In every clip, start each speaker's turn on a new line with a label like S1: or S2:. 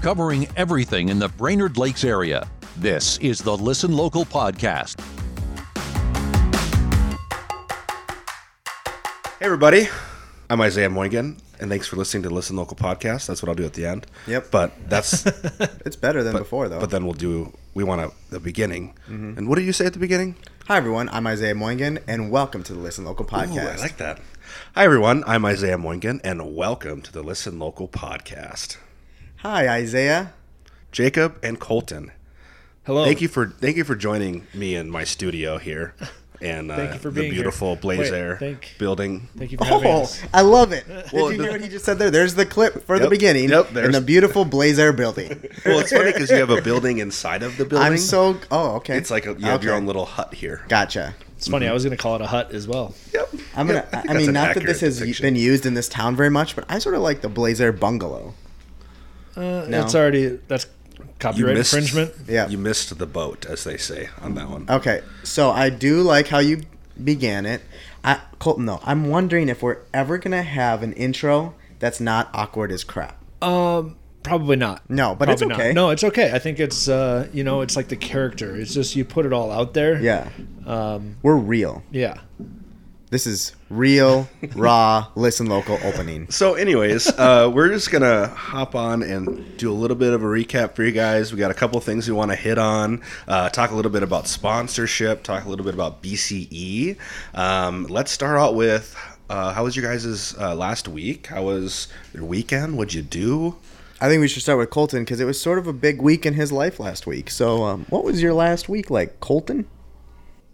S1: covering everything in the Brainerd Lakes area. This is the Listen Local podcast.
S2: Hey, everybody. I'm Isaiah Moigan, and thanks for listening to Listen Local Podcast. That's what I'll do at the end.
S3: Yep.
S2: But that's
S3: It's better than before, though.
S2: but then we'll do we want to the beginning. Mm-hmm. And what did you say at the beginning?
S3: Hi, everyone. I'm Isaiah Moingen, and welcome to the Listen Local podcast.
S2: Ooh, I like that. Hi, everyone. I'm Isaiah Moigan, and welcome to the Listen Local Podcast.
S3: Hi, Isaiah.
S2: Jacob and Colton.
S4: Hello.
S2: Thank you for thank you for joining me in my studio here. And uh,
S4: Thank you for
S2: the
S4: being here.
S2: beautiful Blaze
S4: Wait,
S2: Air
S4: thank-
S2: building.
S4: Thank you for having
S3: Oh,
S4: us.
S3: I love it. Did
S2: Well,
S3: you
S2: the-
S3: hear what he just said there? There's the clip for the beginning
S2: yep,
S3: in the beautiful Blaze Air building.
S2: Well, it's funny because you have a building inside of the building.
S3: I'm so. Oh, okay.
S2: It's like a, you have your own little hut here.
S3: Gotcha.
S4: It's funny. I was going to call it a hut as well.
S2: Yep.
S3: I'm gonna.
S2: Yep,
S3: I, I mean, not that this has
S2: depiction.
S3: been used in this town very much, but I sort of like the Blaze Air bungalow.
S4: Uh,
S3: No.
S4: It's already that's copyright
S2: missed,
S4: infringement.
S3: Yeah.
S2: You missed the boat, as they say on that one.
S3: Okay, so I do like how you began it. I, Colton, though, I'm wondering if we're ever gonna have an intro that's not awkward as crap.
S4: Um, probably not.
S3: No, but it's
S4: Probably not.
S3: okay.
S4: No, it's okay. I think it's uh, you know, it's like the character. It's just you put it all out there.
S3: Yeah,
S4: Um,
S3: we're real.
S4: yeah.
S3: This is real, raw, listen local opening.
S2: So, anyways, uh, we're just gonna hop on and do a little bit of a recap for you guys. We got a couple things we want to hit on. Uh, talk a little bit about sponsorship. Talk a little bit about BCE. Um, let's start out with uh, how was your guys' uh, last week? How was your weekend? What'd you do?
S3: I think we should start with Colton because it was sort of a big week in his life last week. So, um, what was your last week like, Colton?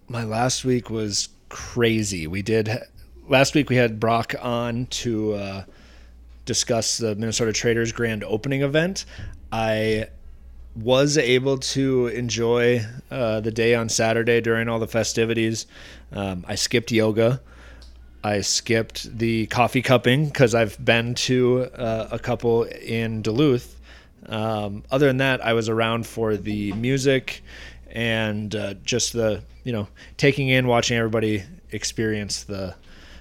S4: My last week was crazy. We did last week. We had Brock on to uh, discuss the Minnesota Traders grand opening event. I was able to enjoy uh, the day on Saturday during all the festivities. Um, I skipped yoga. I skipped the coffee cupping because I've been to uh, a couple in Duluth. Um, other than that, I was around for the music and uh, just the you know taking in, watching everybody experience the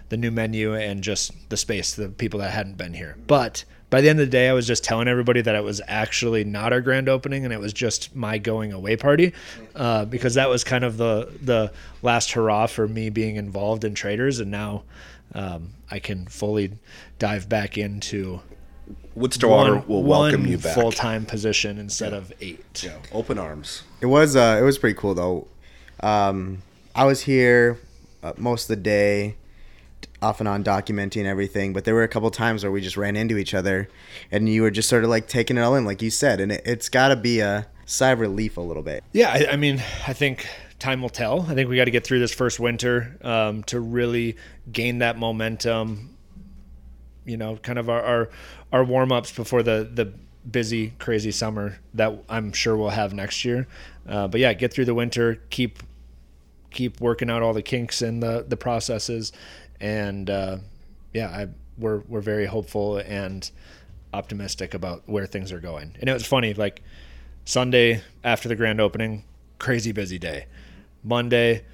S4: the new menu and just the space, the people that hadn't been here. But by the end of the day, I was just telling everybody that it was actually not our grand opening and it was just my going away party, uh, because that was kind of the the last hurrah for me being involved in traders, and now um, I can fully dive back into
S2: Woods to Water will welcome you back.
S4: full time position instead of eight.
S2: Yeah, open arms.
S3: It was uh, it was pretty cool though. Um, I was here uh, most of the day, off and on documenting everything. But there were a couple times where we just ran into each other, and you were just sort of like taking it all in, like you said. And it, it's got to be a sigh of relief a little bit.
S4: Yeah, I, I mean, I think time will tell. I think we got to get through this first winter um, to really gain that momentum. You know, kind of our our, our warm ups before the the busy, crazy summer that I'm sure we'll have next year. Uh, but yeah, get through the winter, keep keep working out all the kinks and the the processes, and uh, yeah, I we're we're very hopeful and optimistic about where things are going. And it was funny, like Sunday after the grand opening, crazy busy day. Monday,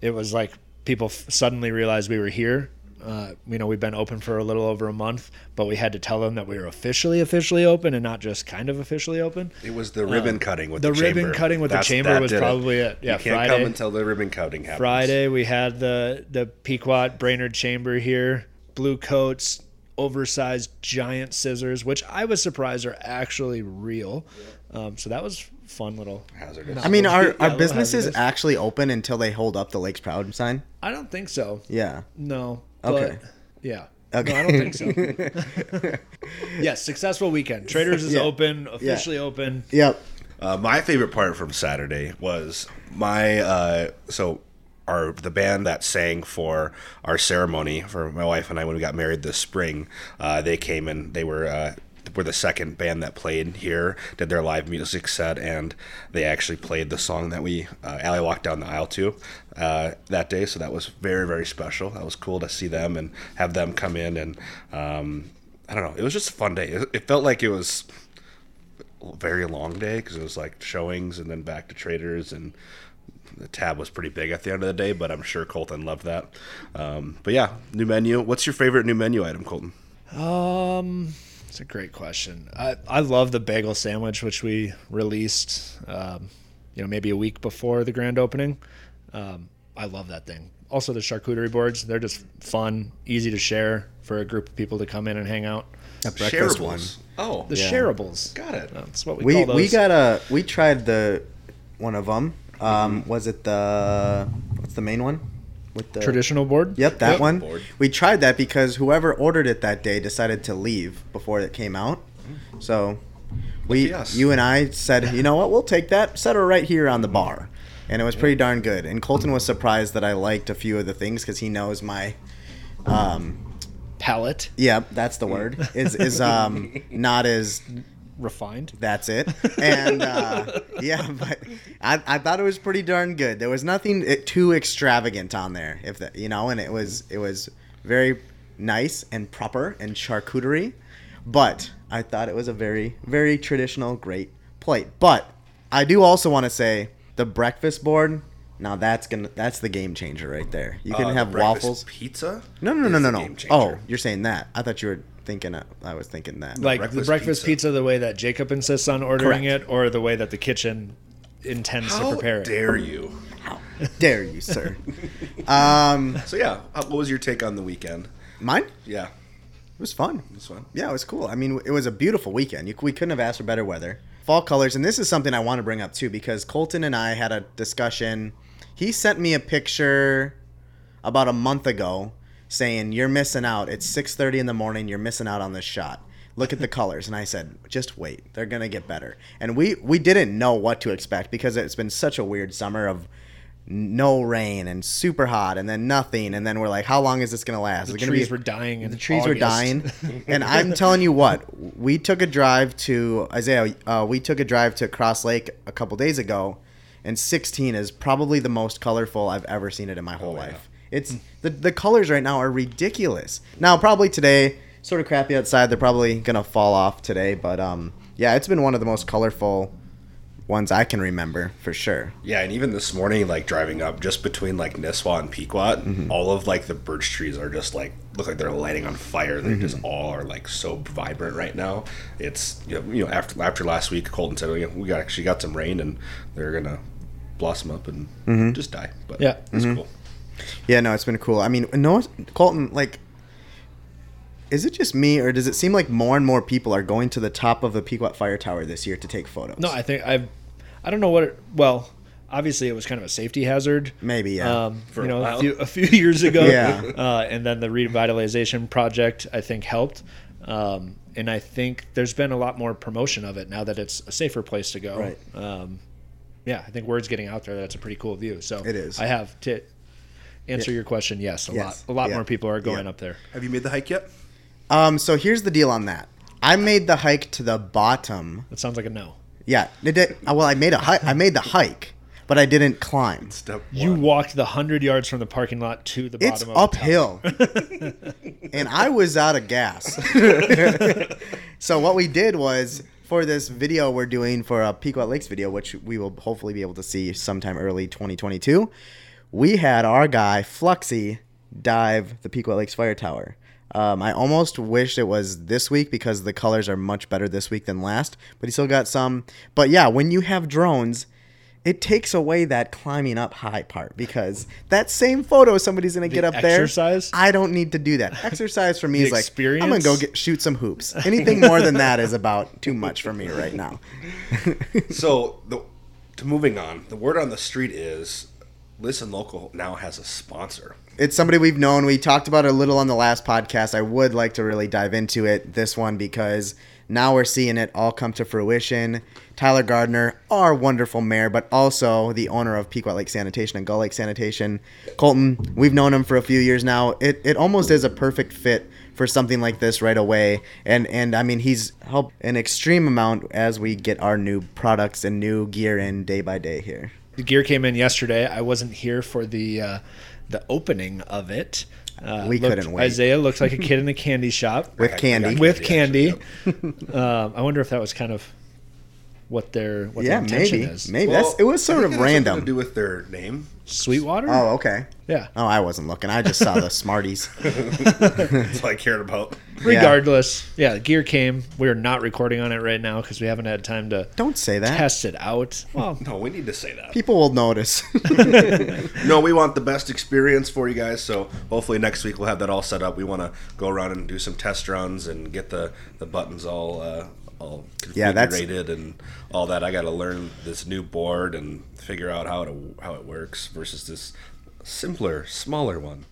S4: it was like people f- suddenly realized we were here. Uh, you know, we've been open for a little over a month, but we had to tell them that we were officially, officially open and not just kind of officially open.
S2: It was the ribbon cutting with
S4: the
S2: the,
S4: ribbon
S2: chamber.
S4: cutting with the chamber was probably it. Yeah,
S2: you can't
S4: Friday.
S2: come until the ribbon cutting happens.
S4: Friday, we had the the Pequot Brainerd Chamber here, blue coats, oversized giant scissors, which I was surprised are actually real. Um, so that was fun little.
S2: Hazardous.
S3: I mean, are
S4: Yeah,
S3: are
S4: little
S3: businesses actually open until they hold up the Lakes Proud sign?
S4: I don't think so.
S3: Yeah.
S4: No.
S3: Okay.
S4: But, yeah.
S3: Okay.
S4: No, I don't think so. yes, successful weekend. Traders is
S3: Yeah.
S4: open, officially open.
S3: Yep.
S2: Uh, my favorite part from Saturday was my uh, so our the band that sang for our ceremony for my wife and I when we got married this spring. Uh, they came and they were. Were the second band that played here, did their live music set, and they actually played the song that we uh, Allie walked down the aisle to uh, that day. So that was very very special. That was cool to see them and have them come in and um, I don't know. It was just a fun day. It, it felt like it was a very long day because it was like showings and then back to traders and the tab was pretty big at the end of the day. But I'm sure Colton loved that. Um, but yeah, new menu. What's your favorite new menu item, Colton?
S4: Um, It's a great question. I, I love the bagel sandwich, which we released, um, you know, maybe a week before the grand opening. Um, I love that thing. Also, the charcuterie boards, they're just fun, easy to share for a group of people to come in and hang out.
S3: A breakfast
S2: Shareables.
S3: one.
S2: Oh,
S4: The
S3: Yeah.
S4: shareables.
S2: got it.
S4: That's what we,
S3: We
S4: call those.
S3: we got a we tried the one of them. Um,
S2: Mm-hmm.
S3: was it the what's the main one with the
S4: traditional board.
S3: Yep, that
S2: Yep.
S3: one.
S2: Board.
S3: We tried that because whoever ordered it that day decided to leave before it came out. So we, you and I said, you know what, we'll take that. Set her right here on the bar, and it was pretty darn good. And Colton was surprised that I liked a few of the things because he knows my, um,
S4: Palette
S3: yeah, that's the word. Is is um not as
S4: refined.
S3: that's it. And uh, yeah, but I, I thought it was pretty darn good. There was nothing uh, too extravagant on there, if that you know, and it was it was very nice and proper and charcuterie. But I thought it was a very very traditional, great plate. But I do also want to say the breakfast board. Now that's gonna that's the game changer right there. You can
S2: Uh,
S3: have
S2: breakfast
S3: waffles.
S2: pizza.
S3: No, no, no, no, no, no. Oh, you're saying that? I thought you were thinking. Uh, I was thinking that.
S4: Like the
S2: breakfast
S4: breakfast
S2: pizza.
S4: pizza. the way that Jacob insists on ordering
S3: Correct.
S4: it, or the way that the kitchen intends
S2: how
S4: to prepare it.
S2: dare you?
S3: How dare you, sir? um,
S2: So yeah, uh, what was your take on the weekend?
S3: mine.
S2: Yeah,
S3: It was fun.
S2: It was fun.
S3: Yeah, it was cool. I mean, it was a beautiful weekend. You, we couldn't have asked for better weather. Fall colors, and this is something I want to bring up too because Colton and I had a discussion. He sent me a picture about a month ago saying, "You're missing out. It's 6:30 in the morning. You're missing out on this shot. Look at the colors." And I said, "Just wait. They're gonna get better." And we we didn't know what to expect because it's been such a weird summer of no rain and super hot and then nothing and then we're like how long is this going to last
S4: The
S3: Is it gonna
S4: trees
S3: be-
S4: were dying. In
S3: the trees were dying and i'm telling you what we took a drive to isaiah uh, we took a drive to cross lake a couple days ago and 16 is probably the most colorful i've ever seen it in my whole
S2: yeah.
S3: life it's the, the colors right now are ridiculous now probably today sort of crappy outside they're probably gonna fall off today but um yeah it's been one of the most colorful ones i can remember for sure
S2: Yeah, and even this morning, like driving up just between like Nisswa and Pequot,
S3: Mm-hmm.
S2: all of like the birch trees are just like look like they're lighting on fire. They
S3: Mm-hmm.
S2: just all are like so vibrant right now. It's you know, you know after after last week, Colton said "Oh, yeah, we got actually got some rain and they're gonna blossom up and
S3: Mm-hmm.
S2: just die. But
S4: Yeah.
S2: it's cool.
S3: Yeah, no, it's been cool. I mean, no, Colton, like, is it just me, or does it seem like more and more people are going to the top of the Pequot Fire Tower this year to take photos?
S4: No, I think I've. I don't know what. It, well, obviously it was kind of a safety hazard.
S3: Maybe, yeah.
S4: Um,
S2: For
S4: you
S2: a
S4: know, a
S2: while.
S4: few, a few years ago.
S3: Yeah.
S4: Uh, and then the revitalization project, I think, helped. Um, and I think there's been a lot more promotion of it now that it's a safer place to go.
S3: Right.
S4: Um, yeah, I think word's getting out there that it's a pretty cool view. So
S3: It is.
S4: I have to answer your question. Yes, a
S3: Yes.
S4: lot. A lot
S3: Yeah.
S4: more people are going
S3: Yeah.
S4: up there.
S2: Have you made the hike yet?
S3: Um, so here's the deal on that. I made the hike to the bottom.
S4: That sounds like a no.
S3: Yeah, it did, uh, well, I made a hike. I made the hike, but I didn't climb.
S2: Step
S4: You walked the hundred yards from the parking lot to the bottom.
S3: It's
S4: of the
S3: uphill, and I was out of gas. so what we did was for this video we're doing for a Pequot Lakes video, which we will hopefully be able to see sometime early 2022. We had our guy Fluxy dive the Pequot Lakes Fire Tower. Um, I almost wished it was this week because the colors are much better this week than last, but he still got some. But yeah, when you have drones, it takes away that climbing up high part because that same photo somebody's gonna get up
S4: exercise?
S3: there. I don't need to do that. Exercise for me
S4: The
S3: is like I'm gonna go get shoot some hoops. Anything more than that is about too much for me right now.
S2: So the to moving on, the word on the street is Listen Local now has a sponsor.
S3: It's somebody we've known. We talked about it a little on the last podcast. I would like to really dive into it this one because now we're seeing it all come to fruition. Tyler Gardner, our wonderful mayor, but also the owner of Pequot Lake Sanitation and Gull Lake Sanitation. Colton, we've known him for a few years now. It, it almost is a perfect fit for something like this right away. And and I mean he's helped an extreme amount as we get our new products and new gear in day by day here.
S4: The gear came in yesterday. I wasn't here for the uh, the opening of it. Uh,
S3: We
S4: looked-
S3: couldn't wait.
S4: Isaiah looked like a kid in a candy shop
S3: With
S2: Heck,
S3: candy.
S4: with
S2: candy,
S4: candy. um, I wonder if that was kind of what their what
S3: yeah,
S4: their intention
S3: maybe.
S4: is.
S3: Maybe that's it was sort
S2: I
S3: of
S2: think it has
S3: random.
S2: to do with their name.
S4: Sweetwater.
S3: Oh, okay.
S4: Yeah.
S3: Oh, I wasn't looking. I just saw the Smarties.
S2: That's what I cared about.
S4: Regardless, yeah. the gear came. We are not recording on it right now because we haven't had time to
S3: Don't say that.
S4: test it out. Well,
S2: No, we need to say that.
S3: People will notice.
S2: No, we want the best experience for you guys. So hopefully next week we'll have that all set up. We want to go around and do some test runs and get the the buttons all uh, all configured
S3: Yeah, that's-
S2: and all that. I got to learn this new board and figure out how to how it works versus this simpler, smaller one.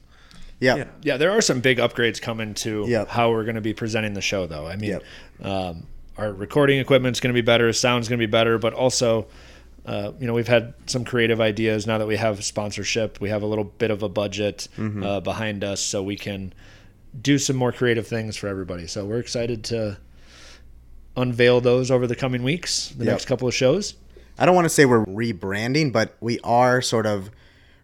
S3: yep.
S2: Yeah.
S4: yeah, there are some big upgrades coming to
S3: Yep.
S4: how we're going to be presenting the show, though. I mean,
S3: Yep.
S4: um, our recording equipment's going to be better, sound's going to be better, but also, uh, you know, we've had some creative ideas now that we have sponsorship. We have a little bit of a budget
S3: Mm-hmm.
S4: uh, behind us, so we can do some more creative things for everybody. So we're excited to unveil those over the coming weeks, the
S3: Yep.
S4: next couple of shows.
S3: I don't want to say we're rebranding, but we are sort of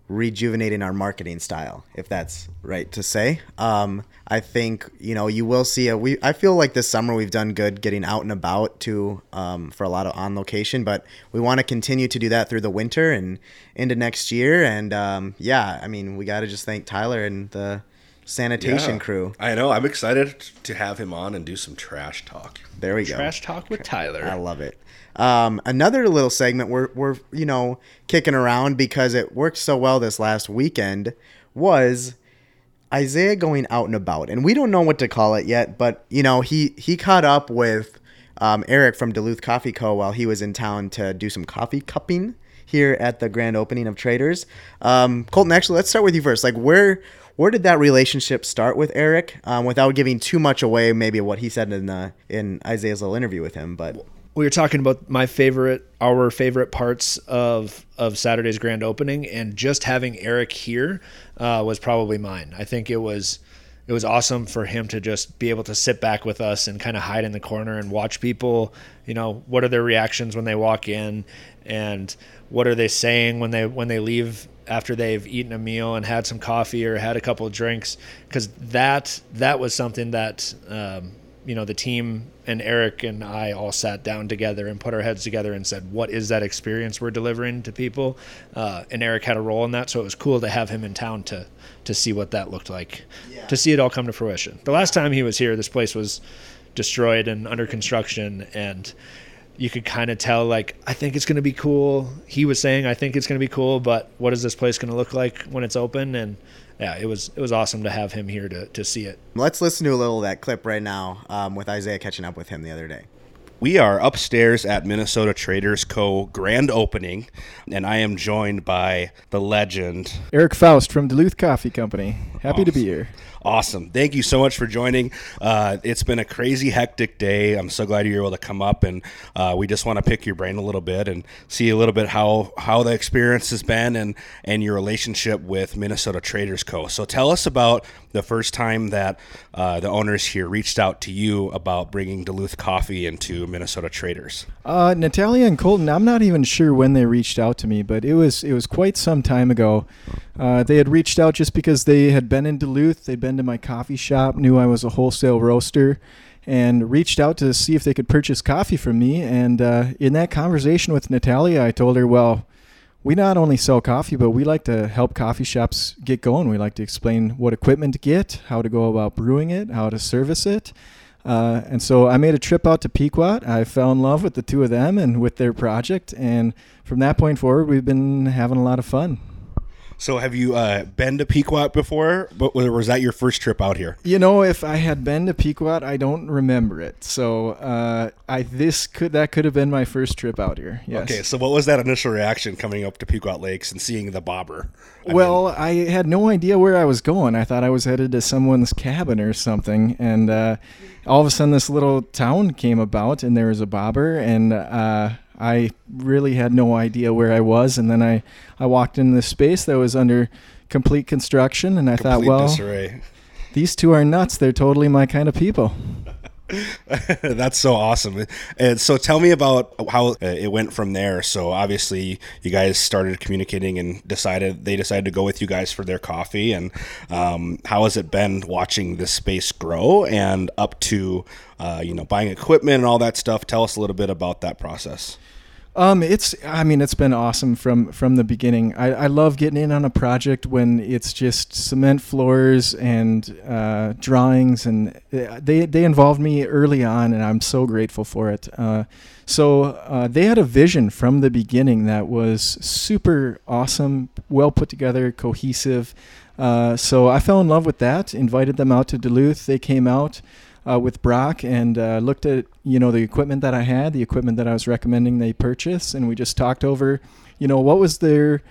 S3: rejuvenating our marketing style, if that's right to say. Um, I think you know you will see a. We I feel like this summer we've done good getting out and about to um, for a lot of on location, but we want to continue to do that through the winter and into next year. And um, yeah, I mean we got to just thank Tyler and the sanitation
S2: Yeah.
S3: crew.
S2: I know. I'm excited to have him on and do some trash talk.
S3: There we go.
S4: Trash talk with Tyler.
S3: I love it. Um, another little segment we're, we're, you know, kicking around because it worked so well this last weekend was Isaiah going out and about. And we don't know what to call it yet, but, you know, he, he caught up with um, Eric from Duluth Coffee Co. while he was in town to do some coffee cupping here at the grand opening of Traders. Um, Colton, actually, let's start with you first. Like, where where did that relationship start with Eric? Um, without giving too much away, maybe what he said in the in Isaiah's little interview with him, but
S4: we were talking about my favorite our favorite parts of of Saturday's grand opening and just having Eric here uh, was probably mine. I think it was it was awesome for him to just be able to sit back with us and kind of hide in the corner and watch people, you know, what are their reactions when they walk in? And what are they saying when they when they leave after they've eaten a meal and had some coffee or had a couple of drinks? Because that that was something that um, you know the team and Eric and I all sat down together and put our heads together and said, "What is that experience we're delivering to people?" Uh, and Eric had a role in that, so it was cool to have him in town to to see what that looked like, to see it all come to fruition. The last time he was here, this place was destroyed and under construction, and you could kind of tell like I think it's going to be cool. He was saying I think it's going to be cool, but what is this place going to look like when it's open? And yeah, it was it was awesome to have him here to to see it.
S3: Let's listen to a little of that clip right now um, with Isaiah catching up with him the other day.
S2: We are upstairs at Minnesota Traders Co. grand opening, and I am joined by the legend.
S5: Eric Faust from Duluth Coffee Company. Happy to be here.
S2: Awesome. Thank you so much for joining. Uh, it's been a crazy, hectic day. I'm so glad you're able to come up, and uh, we just want to pick your brain a little bit and see a little bit how how the experience has been and and your relationship with Minnesota Traders Co. So tell us about the first time that uh, the owners here reached out to you about bringing Duluth coffee into Minnesota Traders.
S5: Uh, Natalia and Colton, I'm not even sure when they reached out to me, but it was it was quite some time ago. Uh, they had reached out just because they had been in Duluth. They'd been to my coffee shop, knew I was a wholesale roaster, and reached out to see if they could purchase coffee from me. And uh, in that conversation with Natalia, I told her, well, we not only sell coffee, but we like to help coffee shops get going. We like to explain what equipment to get, how to go about brewing it, how to service it. Uh, and so I made a trip out to Pequot. I fell in love with the two of them and with their project. And from that point forward, we've been having a lot of fun.
S2: So have you uh, been to Pequot before? But was that your first trip out here?
S5: You know, if I had been to Pequot, I don't remember it. So uh, I this could that could have been my first trip out here. Yes.
S2: Okay, so what was that initial reaction coming up to Pequot Lakes and seeing the bobber? I
S5: well, I had no idea where I was going. I thought I was headed to someone's cabin or something, and uh, all of a sudden, this little town came about, and there was a bobber, and uh, I really had no idea where I was. And then I, I walked into this space that was under complete construction, and I thought,
S2: complete
S5: well,
S2: disarray.
S5: these two are nuts. They're totally my kind of people.
S2: That's so awesome. And so tell me about how it went from there. So obviously you guys started communicating and decided they decided to go with you guys for their coffee. And um, how has it been watching this space grow and up to uh, you know buying equipment and all that stuff? Tell us a little bit about that process.
S5: Um, it's I mean it's been awesome from from the beginning. I, I love getting in on a project when it's just cement floors and uh, drawings, and uh, they they involved me early on, and I'm so grateful for it. Uh, so uh, they had a vision from the beginning that was super awesome, well put together, cohesive. Uh, so I fell in love with that. Invited them out to Duluth. They came out uh, with Brock and uh, looked at you know the equipment that I had, the equipment that I was recommending they purchase, and we just talked over, you know, what was their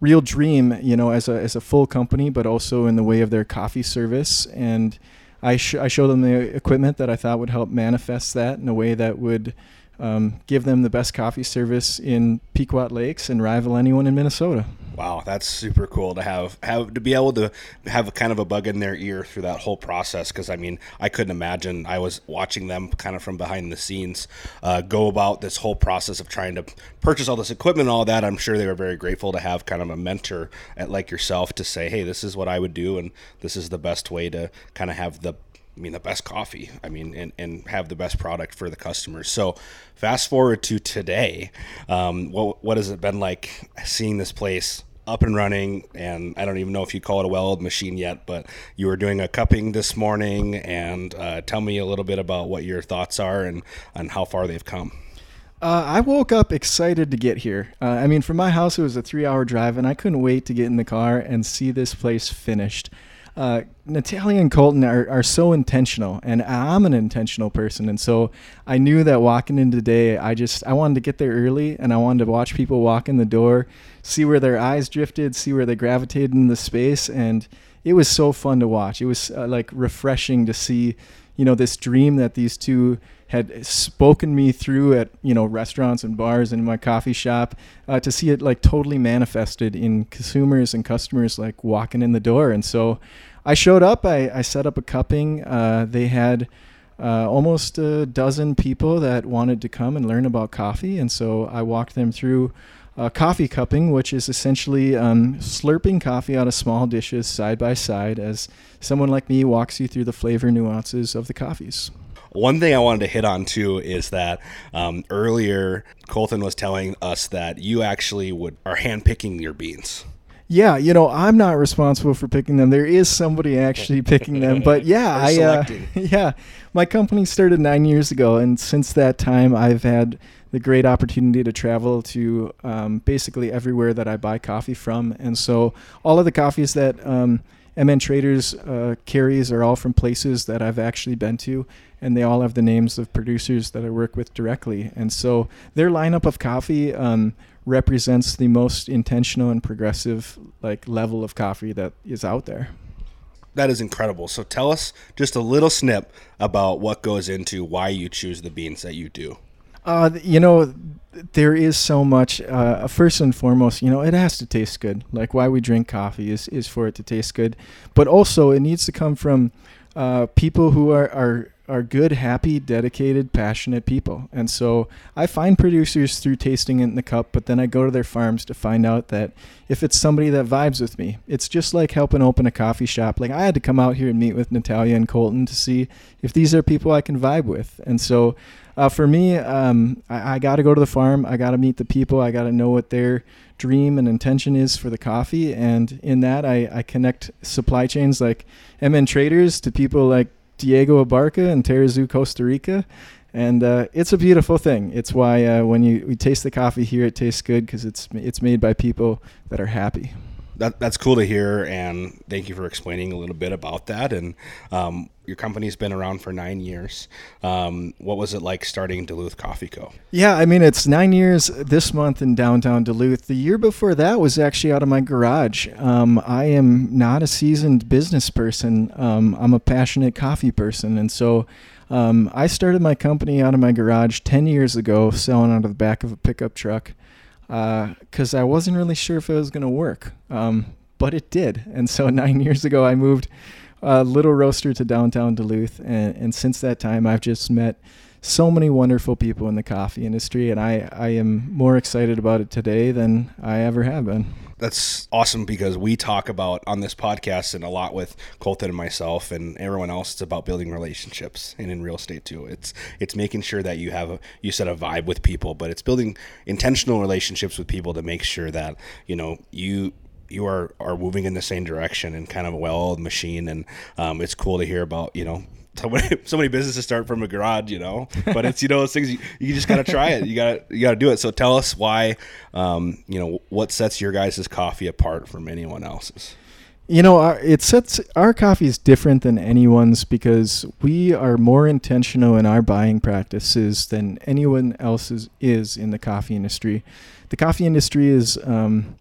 S5: real dream, you know, as a as a full company, but also in the way of their coffee service. And I sh- I showed them the equipment that I thought would help manifest that in a way that would um, give them the best coffee service in Pequot Lakes and rival anyone in Minnesota.
S2: Wow, that's super cool to have have to be able to have kind of a bug in their ear through that whole process. Because I mean, I couldn't imagine. I was watching them kind of from behind the scenes uh, go about this whole process of trying to purchase all this equipment and all that. I'm sure they were very grateful to have kind of a mentor at like yourself to say, "Hey, this is what I would do, and this is the best way to kind of have the I mean, the best coffee. I mean, and, and have the best product for the customers. So, fast forward to today. Um, what what has it been like seeing this place up and running? And I don't even know if you call it a well-oiled machine yet, but you were doing a cupping this morning. And uh, tell me a little bit about what your thoughts are and and how far they've come.
S5: Uh, I woke up excited to get here. Uh, I mean, from my house, it was a three hour drive, and I couldn't wait to get in the car and see this place finished uh, Natalia and Colton are, are so intentional, and I'm an intentional person, and so I knew that walking in today, I just I wanted to get there early, and I wanted to watch people walk in the door, see where their eyes drifted, see where they gravitated in the space, and it was so fun to watch. It was uh, like refreshing to see, you know, this dream that these two had spoken me through at you know restaurants and bars and my coffee shop uh, to see it like totally manifested in consumers and customers like walking in the door. And so i showed up i, I set up a cupping uh, they had uh, almost a dozen people that wanted to come and learn about coffee. And so i walked them through uh, coffee cupping, which is essentially um, slurping coffee out of small dishes side by side as someone like me walks you through the flavor nuances of the coffees.
S2: One thing I wanted to hit on too is that um, earlier Colton was telling us that you actually would are handpicking your beans.
S5: Yeah, you know, I'm not responsible for picking them. There is somebody actually picking them, but yeah, I uh, yeah, my company started nine years ago, and since that time, I've had the great opportunity to travel to um, basically everywhere that I buy coffee from, and so all of the coffees that um, MN Traders uh, carries are all from places that I've actually been to, and they all have the names of producers that I work with directly. And so their lineup of coffee um, represents the most intentional and progressive like level of coffee that is out there.
S2: That is incredible. So tell us just a little snip about what goes into why you choose the beans that you do.
S5: Uh, you know, there is so much. Uh, first and foremost, you know, it has to taste good. Like why we drink coffee is is for it to taste good, but also it needs to come from uh, people who are are are good, happy, dedicated, passionate people. And so I find producers through tasting in the cup, but then I go to their farms to find out that if it's somebody that vibes with me, it's just like helping open a coffee shop. Like I had to come out here and meet with Natalia and Colton to see if these are people I can vibe with. And so uh, for me, um, I, I got to go to the farm. I got to meet the people. I got to know what their dream and intention is for the coffee. And in that, I, I connect supply chains like MN Traders to people like Diego Abarca and Tarrazú, Costa Rica. And uh, it's a beautiful thing. It's why uh, when you, you taste the coffee here, it tastes good because it's it's made by people that are happy
S2: that, that's cool to hear, and thank you for explaining a little bit about that. And um, your company's been around for nine years. Um, what was it like starting Duluth Coffee Co?
S5: Yeah, I mean it's nine years this month in downtown Duluth. The year before that was actually out of my garage. Um, I am not a seasoned business person. Um, I'm a passionate coffee person, and so. Um, I started my company out of my garage 10 years ago, selling out of the back of a pickup truck because uh, I wasn't really sure if it was going to work. Um, but it did. And so nine years ago, I moved little roaster to downtown Duluth, and, and since that time, I've just met so many wonderful people in the coffee industry, and I, I am more excited about it today than I ever have been.
S2: That's awesome because we talk about on this podcast and a lot with Colton and myself and everyone else. It's about building relationships and in real estate too. It's it's making sure that you have a you set a vibe with people, but it's building intentional relationships with people to make sure that you know you you are are moving in the same direction and kind of a well-oiled machine. And um, it's cool to hear about you know so many, so many businesses start from a garage, you know. But it's you know those things you, you just gotta try it. You gotta you gotta do it. So tell us why, um, you know, what sets your guys' coffee apart from anyone else's.
S5: You know, it sets our coffee is different than anyone's because we are more intentional in our buying practices than anyone else's is in the coffee industry. The coffee industry is um,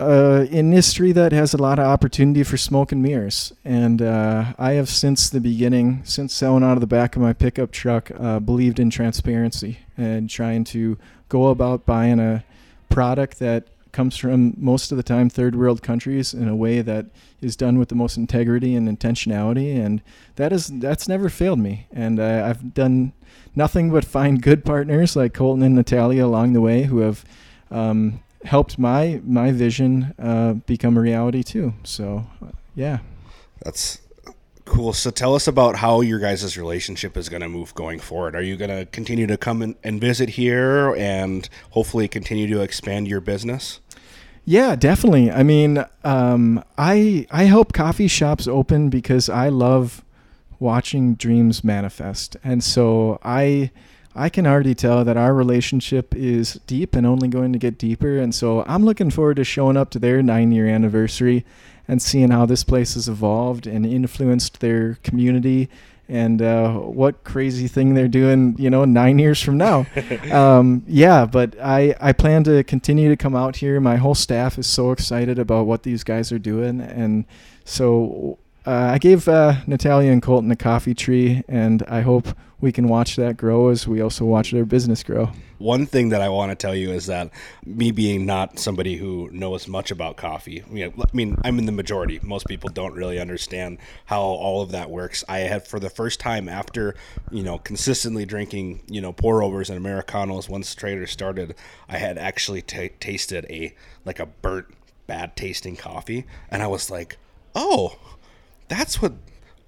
S5: uh, industry that has a lot of opportunity for smoke and mirrors. And uh, I have since the beginning, since selling out of the back of my pickup truck, uh, believed in transparency and trying to go about buying a product that comes from most of the time third world countries in a way that is done with the most integrity and intentionality and that is that's never failed me and uh, I've done nothing but find good partners like Colton and Natalia along the way who have um, helped my my vision uh, become a reality too. So, yeah,
S2: that's cool. So, tell us about how your guys' relationship is going to move going forward. Are you going to continue to come in, and visit here, and hopefully continue to expand your business?
S5: Yeah, definitely. I mean, um, I I help coffee shops open because I love watching dreams manifest, and so I I can already tell that our relationship is deep and only going to get deeper. And so I'm looking forward to showing up to their nine year anniversary and seeing how this place has evolved and influenced their community and uh, what crazy thing they're doing, you know, nine years from now. um, yeah, but I, I plan to continue to come out here. My whole staff is so excited about what these guys are doing. And so uh, I gave uh, Natalia and Colton a coffee tree, and I hope we can watch that grow as we also watch their business grow.
S2: One thing that I want to tell you is that me being not somebody who knows much about coffee, you know, I mean, I'm in the majority. Most people don't really understand how all of that works. I had, for the first time after, you know, consistently drinking, you know, pour overs and Americanos once Trader started, I had actually t- tasted a, like a burnt, bad tasting coffee. And I was like, oh, that's what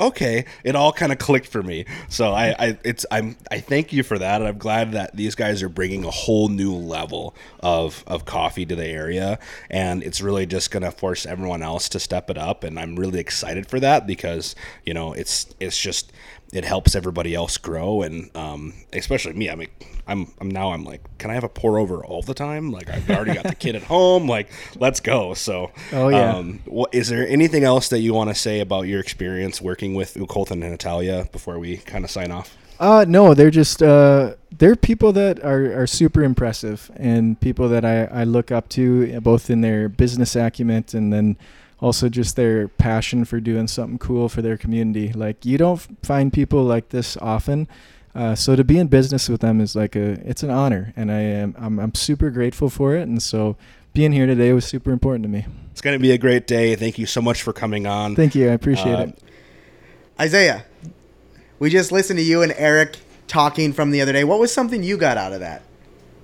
S2: okay it all kind of clicked for me. So I, I it's i'm i thank you for that and i'm glad that these guys are bringing a whole new level of of coffee to the area and it's really just to force everyone else to step it up and i'm really excited for that because you know it's it's just it helps everybody else grow. And um, especially me i mean I'm, I'm now i'm like can i have a pour over all the time? Like i've already got the kid at home. Like let's go. So
S5: oh yeah.
S2: um, what, is there anything else that you want to say about your experience working with colton and natalia before we kind of sign off?
S5: Uh no they're just uh they're people that are, are super impressive and people that I, I look up to both in their business acumen and then also just their passion for doing something cool for their community. Like you don't find people like this often. Uh, so to be in business with them is like a it's an honor, and I am I'm, I'm super grateful for it. And so being here today was super important to me.
S2: It's going to be a great day. Thank you so much for coming on.
S5: Thank you. I appreciate uh, it.
S3: Isaiah, we just listened to you and Eric talking from the other day. What was something you got out of that?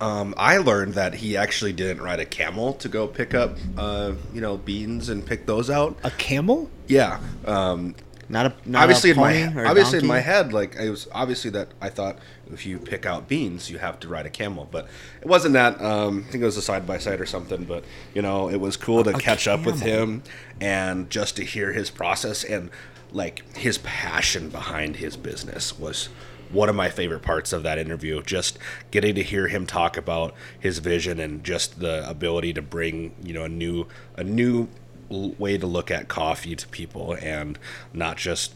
S2: Um, I learned that he actually didn't ride a camel to go pick up, uh, you know, beans and pick those out.
S4: A camel?
S2: Yeah. Um,
S3: not a not
S2: obviously
S3: a
S2: in my obviously in my head, like it was obviously that I thought if you pick out beans, you have to ride a camel, but it wasn't that. Um, I think it was a side by side or something. But you know, it was cool to a catch camel. up with him and just to hear his process and like his passion behind his business was one of my favorite parts of that interview. Just getting to hear him talk about his vision and just the ability to bring you know a new a new way to look at coffee to people and not just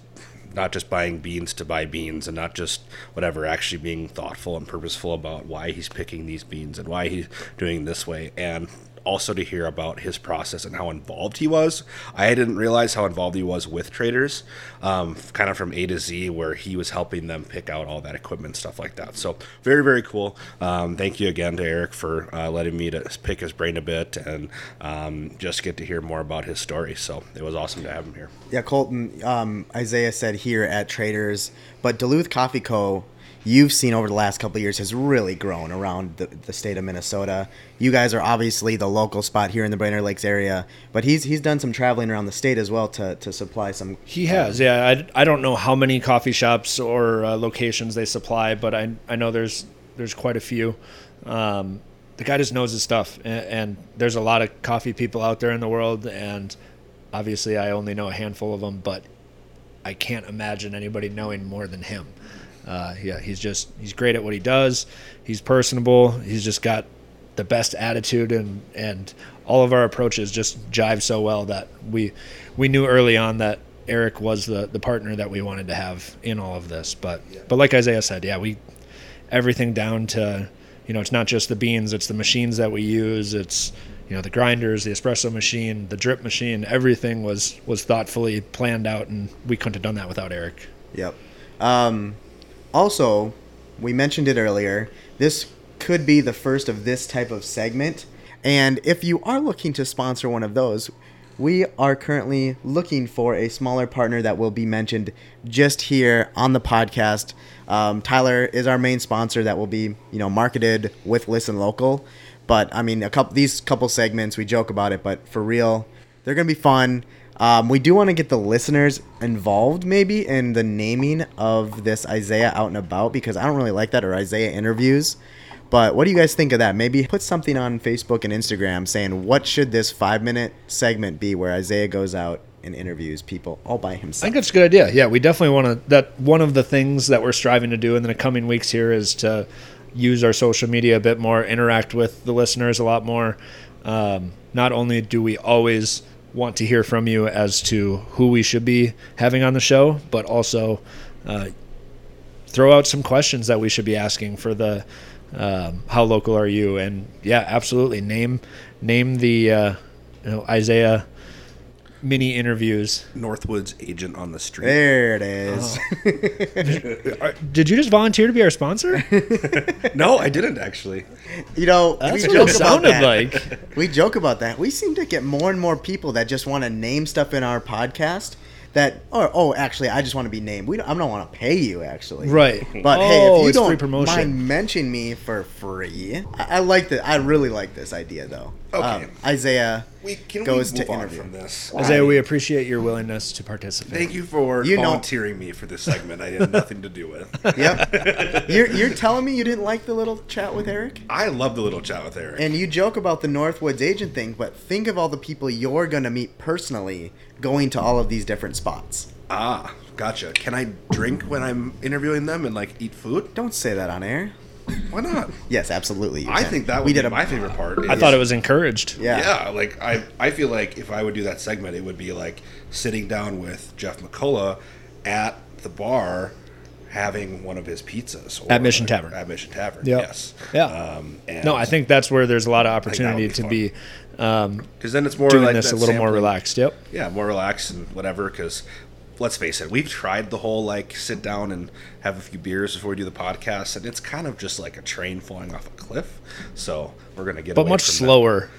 S2: not just buying beans to buy beans and not just whatever actually being thoughtful and purposeful about why he's picking these beans and why he's doing this way and also to hear about his process and how involved he was. I didn't realize how involved he was with traders, um, kind of from A to Z, where he was helping them pick out all that equipment, stuff like that. So very, very cool. Um, thank you again to Eric for uh, letting me to pick his brain a bit and um, just get to hear more about his story. So it was awesome to have him here.
S3: Yeah, Colton, um, Isaiah said here at Traders, but Duluth Coffee Co. You've seen over the last couple years has really grown around the, the state of Minnesota. You guys are obviously the local spot here in the Brainerd Lakes area, but he's he's done some traveling around the state as well to, to supply some.
S4: He has, yeah. I, I don't know how many coffee shops or uh, locations they supply, but I I know there's there's quite a few. Um, the guy just knows his stuff, and, and there's a lot of coffee people out there in the world, and obviously I only know a handful of them, but I can't imagine anybody knowing more than him. Uh, yeah, he's just he's great at what he does. He's personable. He's just got the best attitude, and and all of our approaches just jive so well that we we knew early on that Eric was the the partner that we wanted to have in all of this. But but like Isaiah said, yeah, we everything down to you know it's not just the beans, it's the machines that we use. It's you know the grinders, the espresso machine, the drip machine. Everything was was thoughtfully planned out, and we couldn't have done that without Eric.
S3: Yep. Um, also, we mentioned it earlier. This could be the first of this type of segment. And if you are looking to sponsor one of those, we are currently looking for a smaller partner that will be mentioned just here on the podcast. Um, Tyler is our main sponsor that will be, you know, marketed with Listen Local. But I mean, a couple these couple segments we joke about it, but for real, they're gonna be fun. Um, we do want to get the listeners involved, maybe, in the naming of this Isaiah out and about because I don't really like that or Isaiah interviews. But what do you guys think of that? Maybe put something on Facebook and Instagram saying what should this five minute segment be where Isaiah goes out and interviews people all by himself.
S4: I think that's a good idea. Yeah, we definitely want to. That one of the things that we're striving to do in the coming weeks here is to use our social media a bit more, interact with the listeners a lot more. Um, not only do we always want to hear from you as to who we should be having on the show, but also uh, throw out some questions that we should be asking for the um, how local are you? And yeah, absolutely name name the uh, you know Isaiah mini interviews.
S2: Northwood's agent on the street.
S3: there it is. Oh.
S4: Are- Did you just volunteer to be our sponsor?
S2: No, I didn't actually.
S3: you know, we
S4: That's what
S3: joke
S4: it
S3: about that.
S4: like.
S3: We joke about that. We seem to get more and more people that just want to name stuff in our podcast. That or oh, actually, I just want to be named. We don't, I don't want to pay you actually.
S4: Right.
S3: But hey,
S4: Oh,
S3: if you
S4: it's free
S3: don't
S4: promotion.
S3: mind mention me for free, I, I like that. I really like this idea though.
S2: Okay.
S3: Um, Isaiah
S2: We can
S3: goes
S2: we
S3: to
S2: move on
S3: interview.
S2: from this.
S4: Isaiah, we appreciate your willingness to participate.
S2: Thank you for
S3: You know-
S2: volunteering me for this segment. I had nothing to do with.
S3: Yep. you're you're telling me you didn't like the little chat with Eric?
S2: I love the little chat with Eric.
S3: And you joke about the Northwoods agent thing, but think of all the people you're gonna meet personally going to all of these different spots.
S2: ah, gotcha. Can I drink when I'm interviewing them and like eat food?
S3: Don't say that on air.
S2: Why not?
S3: Yes, absolutely.
S2: I
S3: can.
S2: think that would
S3: we
S2: be
S3: did a
S2: my favorite part.
S4: I thought it was encouraged.
S3: Yeah.
S2: Yeah, like I, I feel like if I would do that segment, it would be like sitting down with Jeff McCullough at the bar, having one of his pizzas or
S4: At Mission Tavern.
S2: At Mission Tavern,
S4: Yep.
S2: yes.
S4: Yeah.
S2: Um, and
S4: No, I think that's where there's a lot of opportunity
S2: would
S4: to
S2: be
S4: be um,
S2: because then it's more
S4: doing
S2: like
S4: this a little more relaxed. Yep.
S2: Yeah, more relaxed and whatever. Because let's face it, we've tried the whole like sit down and have a few beers before we do the podcast, and it's kind of just like a train falling off a cliff. So we're gonna get,
S4: But much
S2: from that.
S4: slower.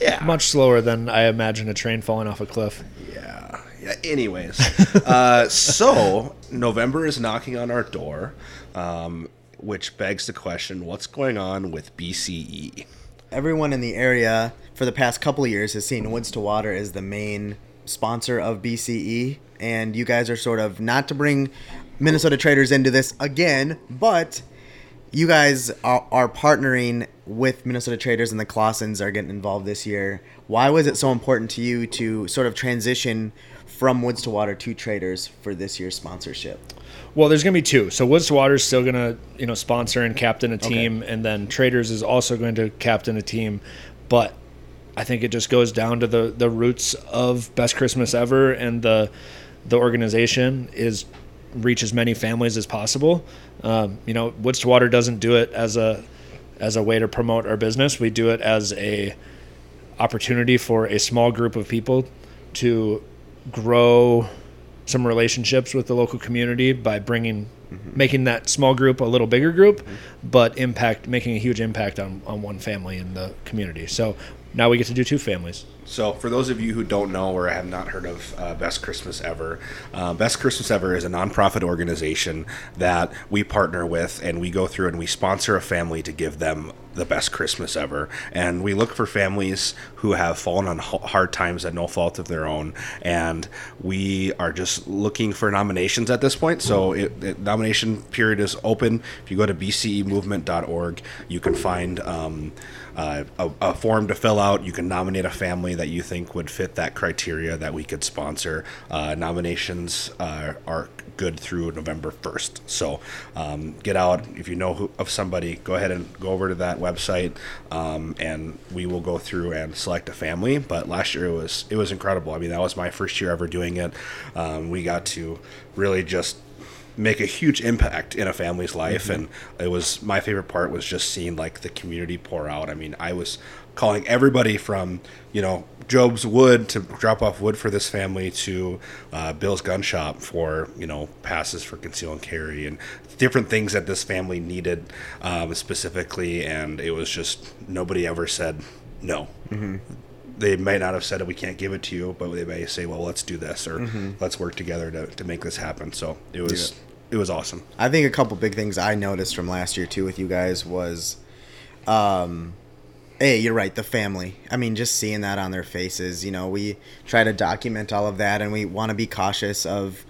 S2: Yeah,
S4: Much slower than I imagine a train falling off a cliff.
S2: Yeah. Yeah. Anyways, uh, so November is knocking on our door, um, which begs the question: What's going on with BCE?
S3: Everyone in the area for the past couple years has seen Woods to Water as the main sponsor of BCE, and you guys are sort of not to bring Minnesota traders into this again, but you guys are, are partnering with Minnesota traders, and the Clausens are getting involved this year. Why was it so important to you to sort of transition from Woods to Water to traders for this year's sponsorship?
S4: Well, there's going to be two. So Woods to Water is still going to, you know, sponsor and captain a team, and then Traders is also going to captain a team. But I think it just goes down to the the roots of Best Christmas Ever, and the the organization is reach as many families as possible. Um, you know, Woods to Water doesn't do it as a as a way to promote our business. We do it as a opportunity for a small group of people to grow some relationships with the local community by bringing making that small group a little bigger group but impact making a huge impact on, on one family in the community. So now we get to do two families
S2: So, for those of you who don't know or have not heard of uh, Best Christmas Ever, uh, Best Christmas Ever is a nonprofit organization that we partner with, and we go through and we sponsor a family to give them the best Christmas ever. And we look for families who have fallen on hard times at no fault of their own, and we are just looking for nominations at this point. So, it, it, nomination period is open. If you go to bcemovement.org, you can find. Um, uh, a, a form to fill out. You can nominate a family that you think would fit that criteria that we could sponsor. Uh, nominations uh, are good through November 1st. So um, get out. If you know who, of somebody, go ahead and go over to that website um, and we will go through and select a family. But last year it was, it was incredible. I mean, that was my first year ever doing it. Um, we got to really just make a huge impact in a family's life and it was my favorite part was just seeing like the community pour out i mean i was calling everybody from you know job's wood to drop off wood for this family to uh, bill's gun shop for you know passes for conceal and carry and different things that this family needed um, specifically. And it was just nobody ever said no. They may not have said we can't give it to you, but they may say, well, let's do this or let's work together to, to make this happen. So it was it was awesome.
S3: I think a couple big things I noticed from last year too with you guys was, um, hey, you're right, the family. I mean, just seeing that on their faces. You know, we try to document all of that, and we want to be cautious of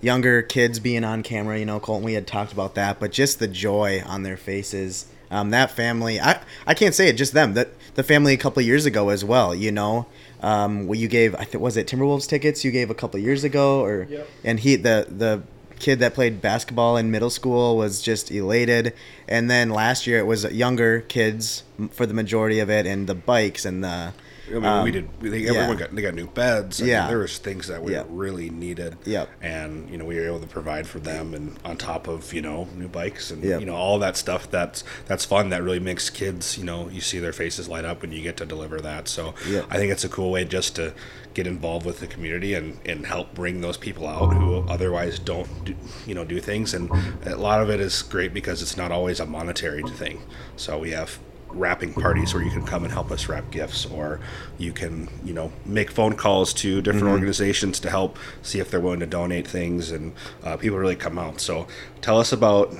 S3: younger kids being on camera. You know, Colton, we had talked about that, but just the joy on their faces. Um, that family, I I can't say it, just them. That the family a couple of years ago as well. You know, um, what you gave, I think was it Timberwolves tickets you gave a couple of years ago, or and he the the kid that played basketball in middle school was just elated. And then last year it was younger kids for the majority of it, and the bikes and the.
S2: I mean,
S3: um,
S2: we did. They,
S3: yeah.
S2: Everyone got they got new beds. I mean,
S3: Yeah.
S2: there was things that we
S3: Yep.
S2: really needed.
S3: Yep.
S2: And you know, we were able to provide for them, and on top of you know new bikes and
S3: Yep.
S2: you know all that stuff. That's that's fun. That really makes kids. You know, you see their faces light up when you get to deliver that. So
S3: Yep.
S2: I think it's a cool way just to get involved with the community and, and help bring those people out who otherwise don't do, you know do things and a lot of it is great because it's not always a monetary thing so we have wrapping parties where you can come and help us wrap gifts or you can you know make phone calls to different organizations to help see if they're willing to donate things and uh, people really come out. So tell us about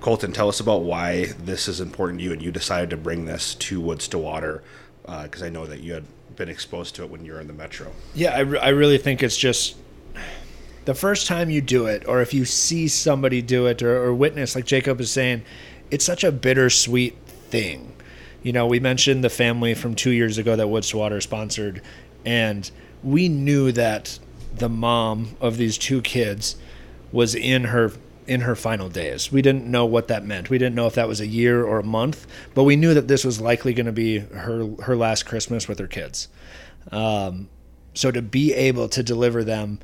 S2: colton tell us about why this is important to you and you decided to bring this to woods to water because i know that you had been exposed to it when you were in the metro.
S4: Yeah, I, re- I really think it's just the first time you do it, or if you see somebody do it, or, or witness, like Jacob is saying, it's such a bittersweet thing. You know, we mentioned the family from two years ago that Woods to Water sponsored, and we knew that the mom of these two kids was in her in her final days. We didn't know what that meant. We didn't know if that was a year or a month, but we knew that this was likely going to be her her last Christmas with her kids. Um, so to be able to deliver them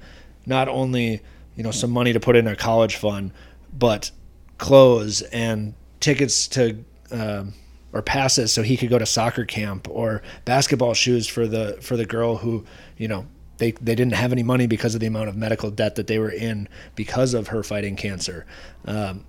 S4: not only you know some money to put in a college fund, but clothes and tickets to um, or passes so he could go to soccer camp or basketball shoes for the for the girl who you know they, they didn't have any money because of the amount of medical debt that they were in because of her fighting cancer. Um,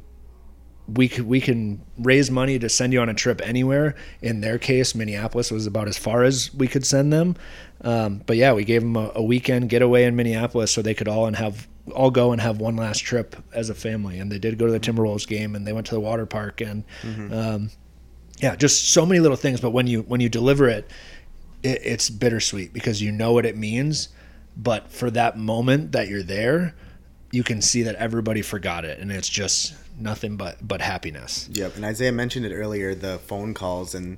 S4: we could, we can raise money to send you on a trip anywhere. In their case, Minneapolis was about as far as we could send them. Um, but yeah, we gave them a, a weekend getaway in Minneapolis so they could all and have all go and have one last trip as a family. And they did go to the Timberwolves game and they went to the water park and um, yeah, just so many little things. But when you when you deliver it, it, it's bittersweet because you know what it means. But for that moment that you're there, you can see that everybody forgot it, and it's just nothing but but happiness.
S3: Yep, and Isaiah mentioned it earlier, the phone calls, and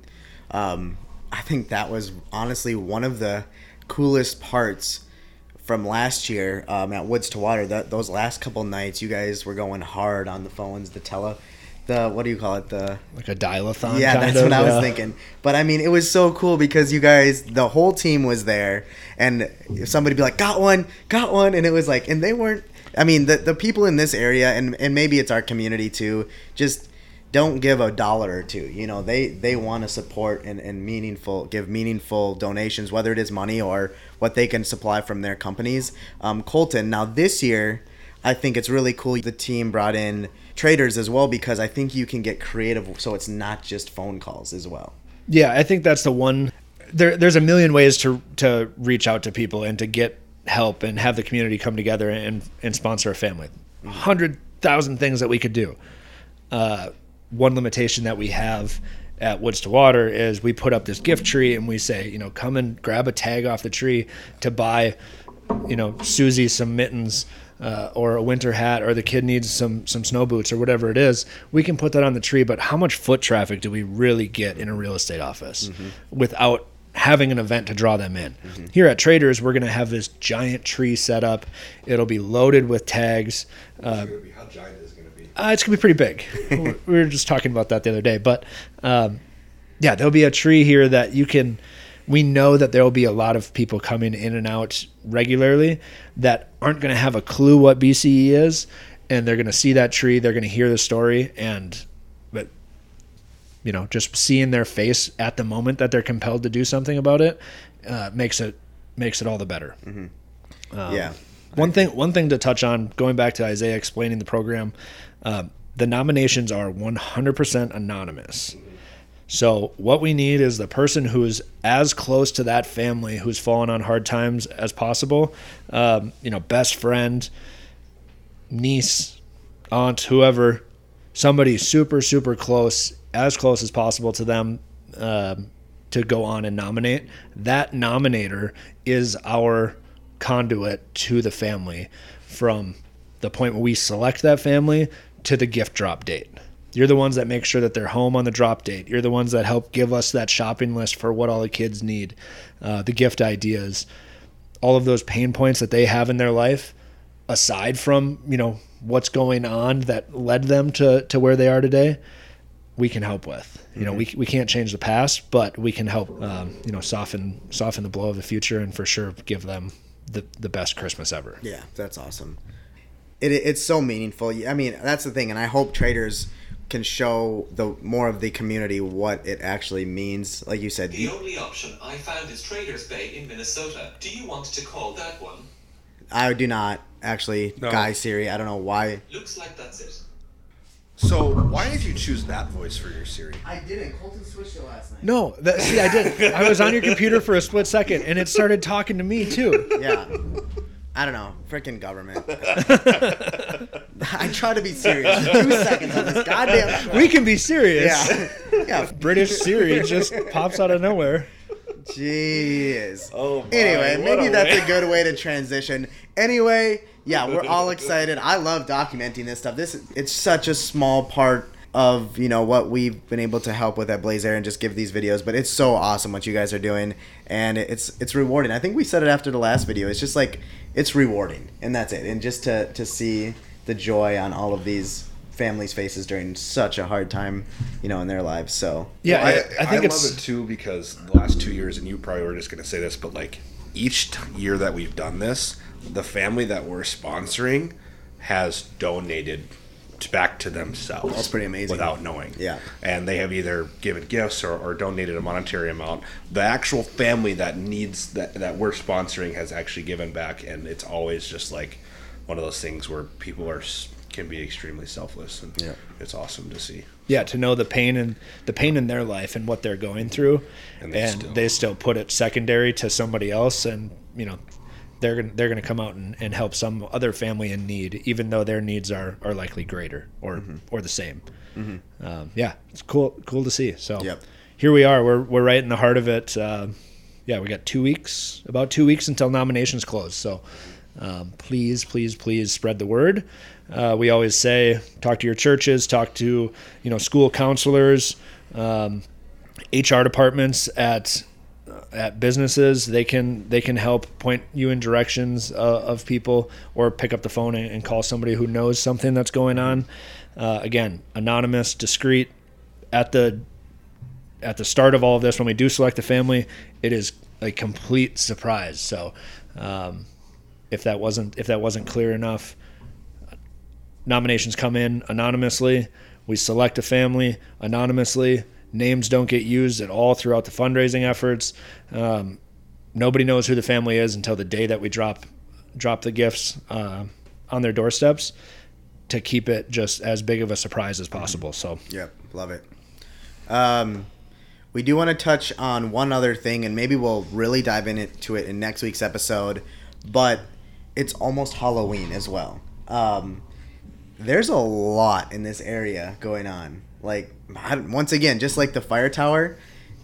S3: um, I think that was honestly one of the coolest parts from last year um, at Woods to Water. That those last couple nights, you guys were going hard on the phones, the tele, the what do you call it, the
S4: Like a dial-a-thon.
S3: yeah, that's
S4: of,
S3: what I was thinking. But I mean, it was so cool because you guys, the whole team was there, and somebody be like, "Got one, got one," and it was like, and they weren't. I mean, the the people in this area, and and maybe it's our community too. Just don't give a dollar or two. You know, they they want to support and, and meaningful give meaningful donations, whether it is money or what they can supply from their companies. Um, Colton. Now this year, I think it's really cool. The team brought in traders as well because I think you can get creative, so it's not just phone calls as well.
S4: Yeah, I think that's the one. There, there's a million ways to to reach out to people and to get help and have the community come together and and sponsor a family. Hundred thousand things that we could do. Uh, one limitation that we have at Woods to Water is we put up this gift tree and we say, you know, come and grab a tag off the tree to buy, you know, Susie some mittens uh, or a winter hat or the kid needs some some snow boots or whatever it is. We can put that on the tree, but how much foot traffic do we really get in a real estate office without having an event to draw them in? Here at Traders, we're going to have this giant tree set up. It'll be loaded with tags. Uh,
S2: How giant is going to be?
S4: uh, it's gonna be pretty big. we were just talking about that the other day, but um, yeah, there'll be a tree here that you can. We know that there will be a lot of people coming in and out regularly that aren't going to have a clue what BCE is, and they're going to see that tree. They're going to hear the story, and but you know, just seeing their face at the moment that they're compelled to do something about it uh, makes it makes it all the better.
S3: yeah.
S4: One thing, one thing to touch on, going back to Isaiah explaining the program, uh, the nominations are 100% anonymous. So what we need is the person who's as close to that family who's fallen on hard times as possible. Um, you know, best friend, niece, aunt, whoever, somebody super super close, as close as possible to them. Um, to go on and nominate. That nominator is our conduit to the family from the point where we select that family to the gift drop date. You're the ones that make sure that they're home on the drop date. You're the ones that help give us that shopping list for what all the kids need, uh, the gift ideas, all of those pain points that they have in their life, aside from you know what's going on that led them to to where they are today. We can help with. You know, we, we can't change the past, but we can help. Um, you know, soften soften the blow of the future, and for sure give them the the best Christmas ever.
S3: Yeah, that's awesome. It, it's so meaningful. I mean, that's the thing, and I hope traders can show the more of the community what it actually means. Like you said,
S6: The only option I found is Traders Bay in Minnesota. Do you want to call that one?
S3: I do not actually
S2: No.
S3: Guy Siri. I don't know why.
S6: Looks like that's it.
S2: So why did you choose that voice for your Siri?
S3: I didn't. Colton switched it last night.
S4: No, that, see, I did. I was on your computer for a split second, and it started talking to me too.
S3: Yeah. I don't know. Freaking government. I try to be serious. for Two seconds on this goddamn show.
S4: We can be serious.
S3: Yeah. Yeah.
S4: British Siri just pops out of nowhere.
S3: Jeez.
S2: Oh, my,
S3: Anyway, maybe
S2: a
S3: that's
S2: way.
S3: a good way to transition. Anyway, yeah, we're all excited. I love documenting this stuff. This it's such a small part of you know what we've been able to help with at Blaze Air and just give these videos. But it's so awesome what you guys are doing, and it's it's rewarding. I think we said it after the last video. It's just like it's rewarding, and that's it. And just to to see the joy on all of these families' faces during such a hard time, you know, in their lives. So
S4: Yeah,
S2: I,
S4: I, I think
S2: I
S4: it's
S2: love it too because the last two years, and you probably were just going to say this, but like each t- year that we've done this, the family that we're sponsoring has donated t- back to themselves.
S3: That's pretty amazing.
S2: Without knowing.
S3: Yeah.
S2: And they have either given gifts or, or donated a monetary amount. The actual family that needs that, that we're sponsoring has actually given back. And it's always just like one of those things where people are can be extremely selfless. And
S3: Yeah.
S2: it's awesome to see.
S4: yeah to know the pain and the pain in their life and what they're going through,
S2: And
S4: and,
S2: they
S4: they,
S2: still-
S4: still. put it secondary to somebody else, and you know they're gonna they're gonna come out and, and help some other family in need, even though their needs are are likely greater or
S3: Mm-hmm.
S4: or the same. Um, yeah, it's cool cool to see. So
S3: Yep.
S4: here we are. We're we're right in the heart of it. Um yeah, we got two weeks, about two weeks until nominations close. So um, please, please, please spread the word. Uh, we always say, talk to your churches, talk to you know school counselors, um, HR departments at at businesses. They can they can help point you in directions uh, of people, or pick up the phone and, call somebody who knows something that's going on. Uh, again, anonymous, discreet. At the at the start of all of this, when we do select the family, it is a complete surprise. So, um, if that wasn't if that wasn't clear enough, nominations come in anonymously. We select a family anonymously. Names don't get used at all throughout the fundraising efforts. Um, nobody knows who the family is until the day that we drop drop the gifts uh, on their doorsteps to keep it just as big of a surprise as possible. So
S3: Yep, love it. Um, we do want to touch on one other thing, and maybe we'll really dive into it in next week's episode. But it's almost Halloween as well. Um, there's a lot in this area going on. Like once again, just like the fire tower,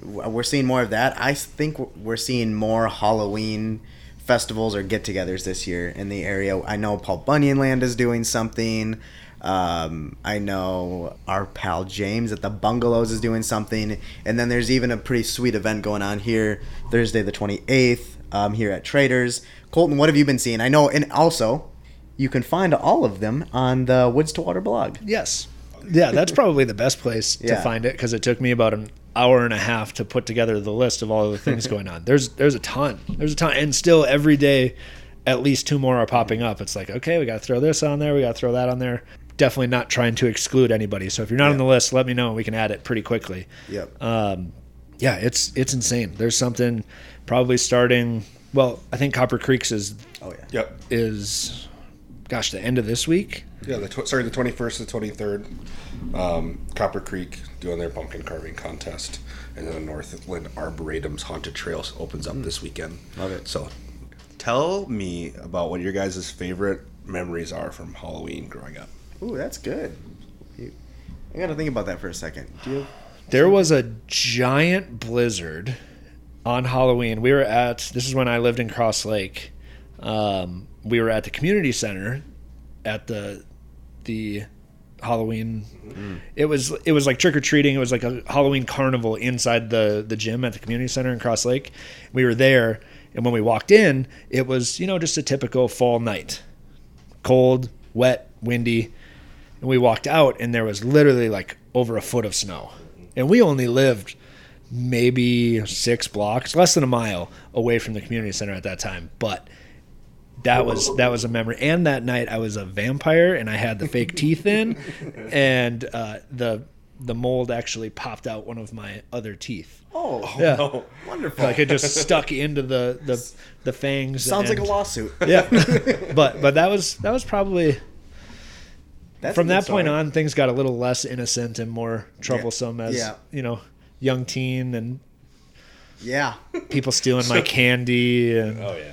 S3: we're seeing more of that. I think we're seeing more Halloween festivals or get-togethers this year in the area. I know Paul Bunyan Land is doing something. Um, I know our pal James at the Bungalows is doing something, and then there's even a pretty sweet event going on here Thursday the 28th um, here at Traders. Colton, what have you been seeing? I know, and also you can find all of them on the Woods to Water blog.
S4: Yes. Yeah, that's probably the best place to find it because it took me about an hour and a half to put together the list of all the things going on. There's there's a ton. There's a ton, and still every day, at least two more are popping up. It's like okay, we got to throw this on there. We got to throw that on there. Definitely not trying to exclude anybody. So if you're not on the list, let me know. We can add it pretty quickly.
S3: Yep.
S4: Um, yeah, it's it's insane. There's something probably starting. Well, I think Copper Creeks is
S3: oh yeah.
S2: Yep.
S4: is, gosh, the end of this week.
S2: Yeah, the tw- sorry, the twenty first to twenty third, um, Copper Creek doing their pumpkin carving contest, and then the Northland Arboretum's Haunted Trails opens up this weekend.
S3: Love it.
S2: So, tell me about what your guys' favorite memories are from Halloween growing up.
S3: Ooh, that's good. You, I got to think about that for a second. Do you?
S4: There was a giant blizzard on Halloween. We were at this is when I lived in Cross Lake. Um, we were at the community center at the the Halloween. Mm. It was it was like trick or treating. It was like a Halloween carnival inside the the gym at the community center in Cross Lake. We were there, and when we walked in, it was you know just a typical fall night, cold, wet, windy. And we walked out, and there was literally like over a foot of snow. And we only lived maybe six blocks, less than a mile away from the community center at that time. But that was that was a memory. And that night, I was a vampire, and I had the fake teeth in, and uh, the the mold actually popped out one of my other teeth.
S3: Oh,
S4: Yeah,
S3: wonderful.
S4: like it just stuck into the the the fangs.
S3: Sounds like a lawsuit.
S4: Yeah, but but that was that was probably
S3: That's
S4: from that point
S3: story.
S4: on, things got a little less innocent and more troublesome as
S3: Yeah.
S4: you know, young teen and
S3: Yeah.
S4: people stealing my candy and
S2: Oh yeah.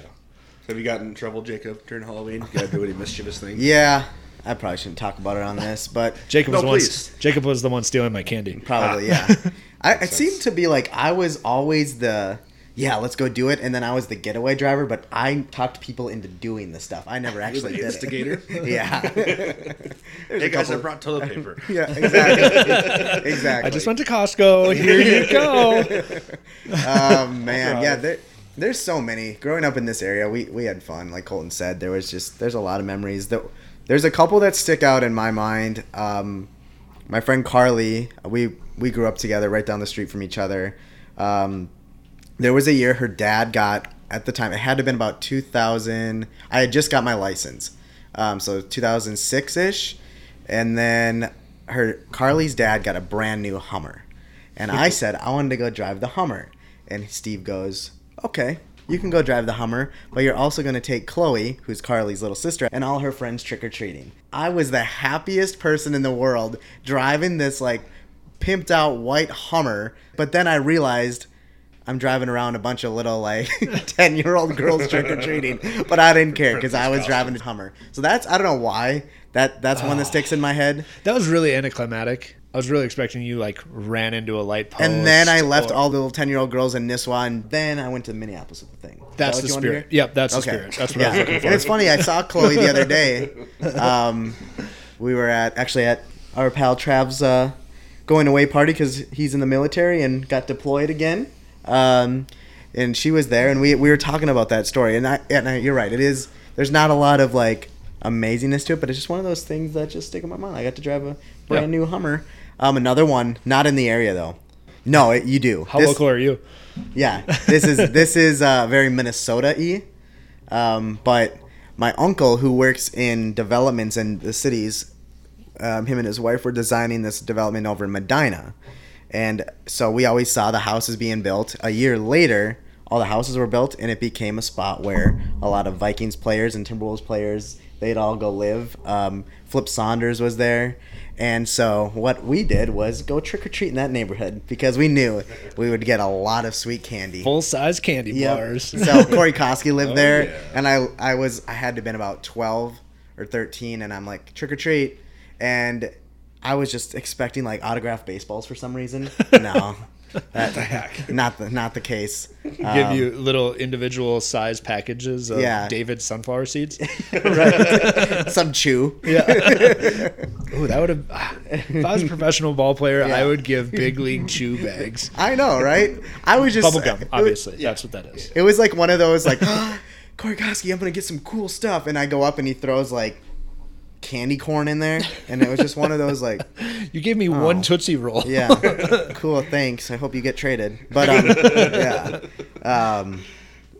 S2: Have you gotten in trouble, Jacob, during Halloween? You gotta do any mischievous thing?
S3: Yeah. I probably shouldn't talk about it on this, but
S4: Jacob was
S2: No,
S4: the one. Jacob was the one stealing my candy.
S3: probably ah. yeah. I it seemed to be like I was always the yeah, let's go do it, and then I was the getaway driver, but I talked people into doing the stuff. I never actually
S2: the
S3: did
S2: instigator?
S3: it. yeah. There's
S2: Hey
S3: a
S2: guys, I brought toilet paper.
S3: Yeah, exactly. exactly.
S4: I just went to Costco. Here you go.
S3: Oh man, yeah. There, there's so many. Growing up in this area, we we had fun. Like Colton said, there was just there's a lot of memories. That there's a couple that stick out in my mind. Um, my friend Carly, we we grew up together right down the street from each other. Um, there was a year her dad got at the time. It had to have been about 2000. I had just got my license, um, so 2006 ish, and then her Carly's dad got a brand new Hummer, and I said I wanted to go drive the Hummer, and Steve goes, okay. You can go drive the Hummer, but you're also going to take Chloe, who's Carly's little sister, and all her friends trick or treating. I was the happiest person in the world driving this like pimped out white Hummer, but then I realized I'm driving around a bunch of little like 10 year old girls trick or treating, but I didn't care because I was driving a Hummer. So that's I don't know why that that's one that ah. sticks in my head.
S4: That was really anticlimactic. I was really expecting you like ran into a light post.
S3: And then I left
S4: or-
S3: all the little 10 year old girls in Nisswa, and then I went to Minneapolis with the thing.
S4: That's
S3: that
S4: the
S3: you wanted to
S4: spirit. Yep, that's the spirit. That's what I was looking for.
S3: And it's funny, I saw Chloe the other day. Um, we were at actually at our pal Trav's uh, going away party because he's in the military and got deployed again. Um, and she was there, and we we were talking about that story. And I, and I, you're right, it is. There's not a lot of like amazingness to it, but it's just one of those things that just stick in my mind. I got to drive a brand new Hummer. Um, another one, not in the area though. No, it, you do.
S4: How
S3: This-
S4: local are you?
S3: yeah, this is this is uh, very Minnesota-y. Um, but my uncle, who works in developments in the cities, um, him and his wife were designing this development over in Medina, and so we always saw the houses being built. A year later, all the houses were built, and it became a spot where a lot of Vikings players and Timberwolves players they'd all go live. Um, Flip Saunders was there. And so what we did was go trick or treat in that neighborhood because we knew we would get a lot of sweet candy.
S4: Full size candy
S3: Yep.
S4: bars.
S3: So Corey Koskie lived
S2: Oh,
S3: there,
S2: yeah.
S3: and I I was I had to have been about twelve or thirteen, and I'm like trick or treat, and I was just expecting like autographed baseballs for some reason. No, that,
S2: heck?
S3: not the not the case.
S4: Give
S3: Um,
S4: you little individual size packages of
S3: Yeah.
S4: David sunflower seeds.
S3: some chew.
S4: Yeah. Ooh, that would have. If I was a professional ball player, I would give big league chew bags.
S3: I know, right? I was just
S4: Bubble gum,
S3: it was-
S4: obviously. That's what that is.
S3: It was like one of those like Corey I'm gonna get some cool stuff, and I go up and he throws like candy corn in there, and it was just one of those like.
S4: You gave me one Tootsie Roll.
S3: Oh. Yeah. cool. Thanks. I hope you get traded. But um, yeah. Um,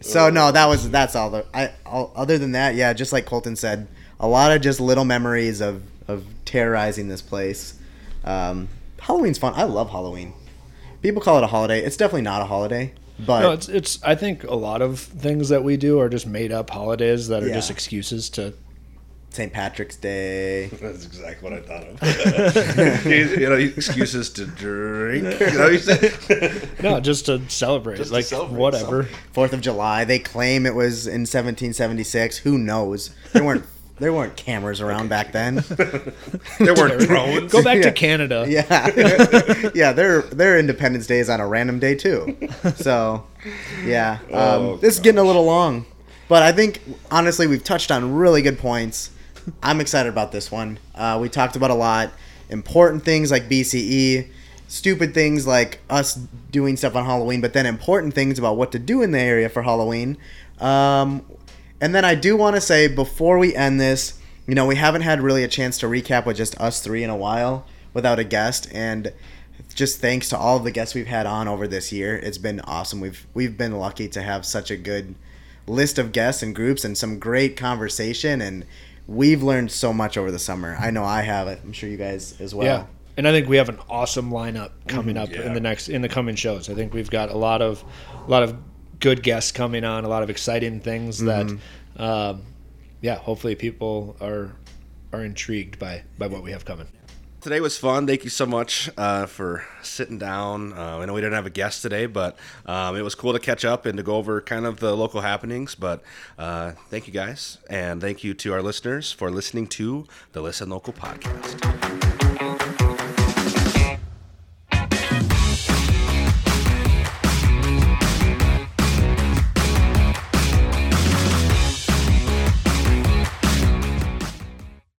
S3: so no, that was that's all. The, I all, other than that, yeah, just like Colton said, a lot of just little memories of of terrorizing this place. Um, Halloween's fun. I love Halloween. People call it a holiday. It's definitely not a holiday, but
S4: No, it's it's. I think a lot of things that we do are just made up holidays that are just excuses to.
S3: St. Patrick's Day.
S2: That's exactly what I thought of. you, you know, excuses to drink. You know what you said?
S4: No, just to celebrate.
S2: Just to celebrate
S4: whatever.
S3: Fourth of July. They claim it was in 1776. Who knows? There weren't there weren't cameras around back then.
S2: There weren't drones.
S4: Go back
S3: Yeah.
S4: to Canada.
S3: Yeah, yeah. Their their Independence Day is on a random day too. So, yeah, um,
S2: Oh,
S3: this is getting a little long, but I think honestly we've touched on really good points. I'm excited about this one. Uh, we talked about a lot important things like BCE, stupid things like us doing stuff on Halloween, but then important things about what to do in the area for Halloween. Um, and then I do want to say before we end this, you know, we haven't had really a chance to recap with just us three in a while without a guest, and just thanks to all of the guests we've had on over this year, it's been awesome. We've we've been lucky to have such a good list of guests and groups and some great conversation, and we've learned so much over the summer. I know I have. I'm sure you guys as well.
S4: Yeah. And I think we have an awesome lineup coming up
S2: Yeah.
S4: in the next in the coming shows. I think we've got a lot of a lot of good guests coming on, a lot of exciting things that um, yeah, hopefully people are are intrigued by by what we have coming.
S2: Today was fun. Thank you so much uh, for sitting down. Uh, I know we didn't have a guest today, but um, it was cool to catch up and to go over kind of the local happenings. But uh, thank you guys, and thank you to our listeners for listening to the Listen Local podcast.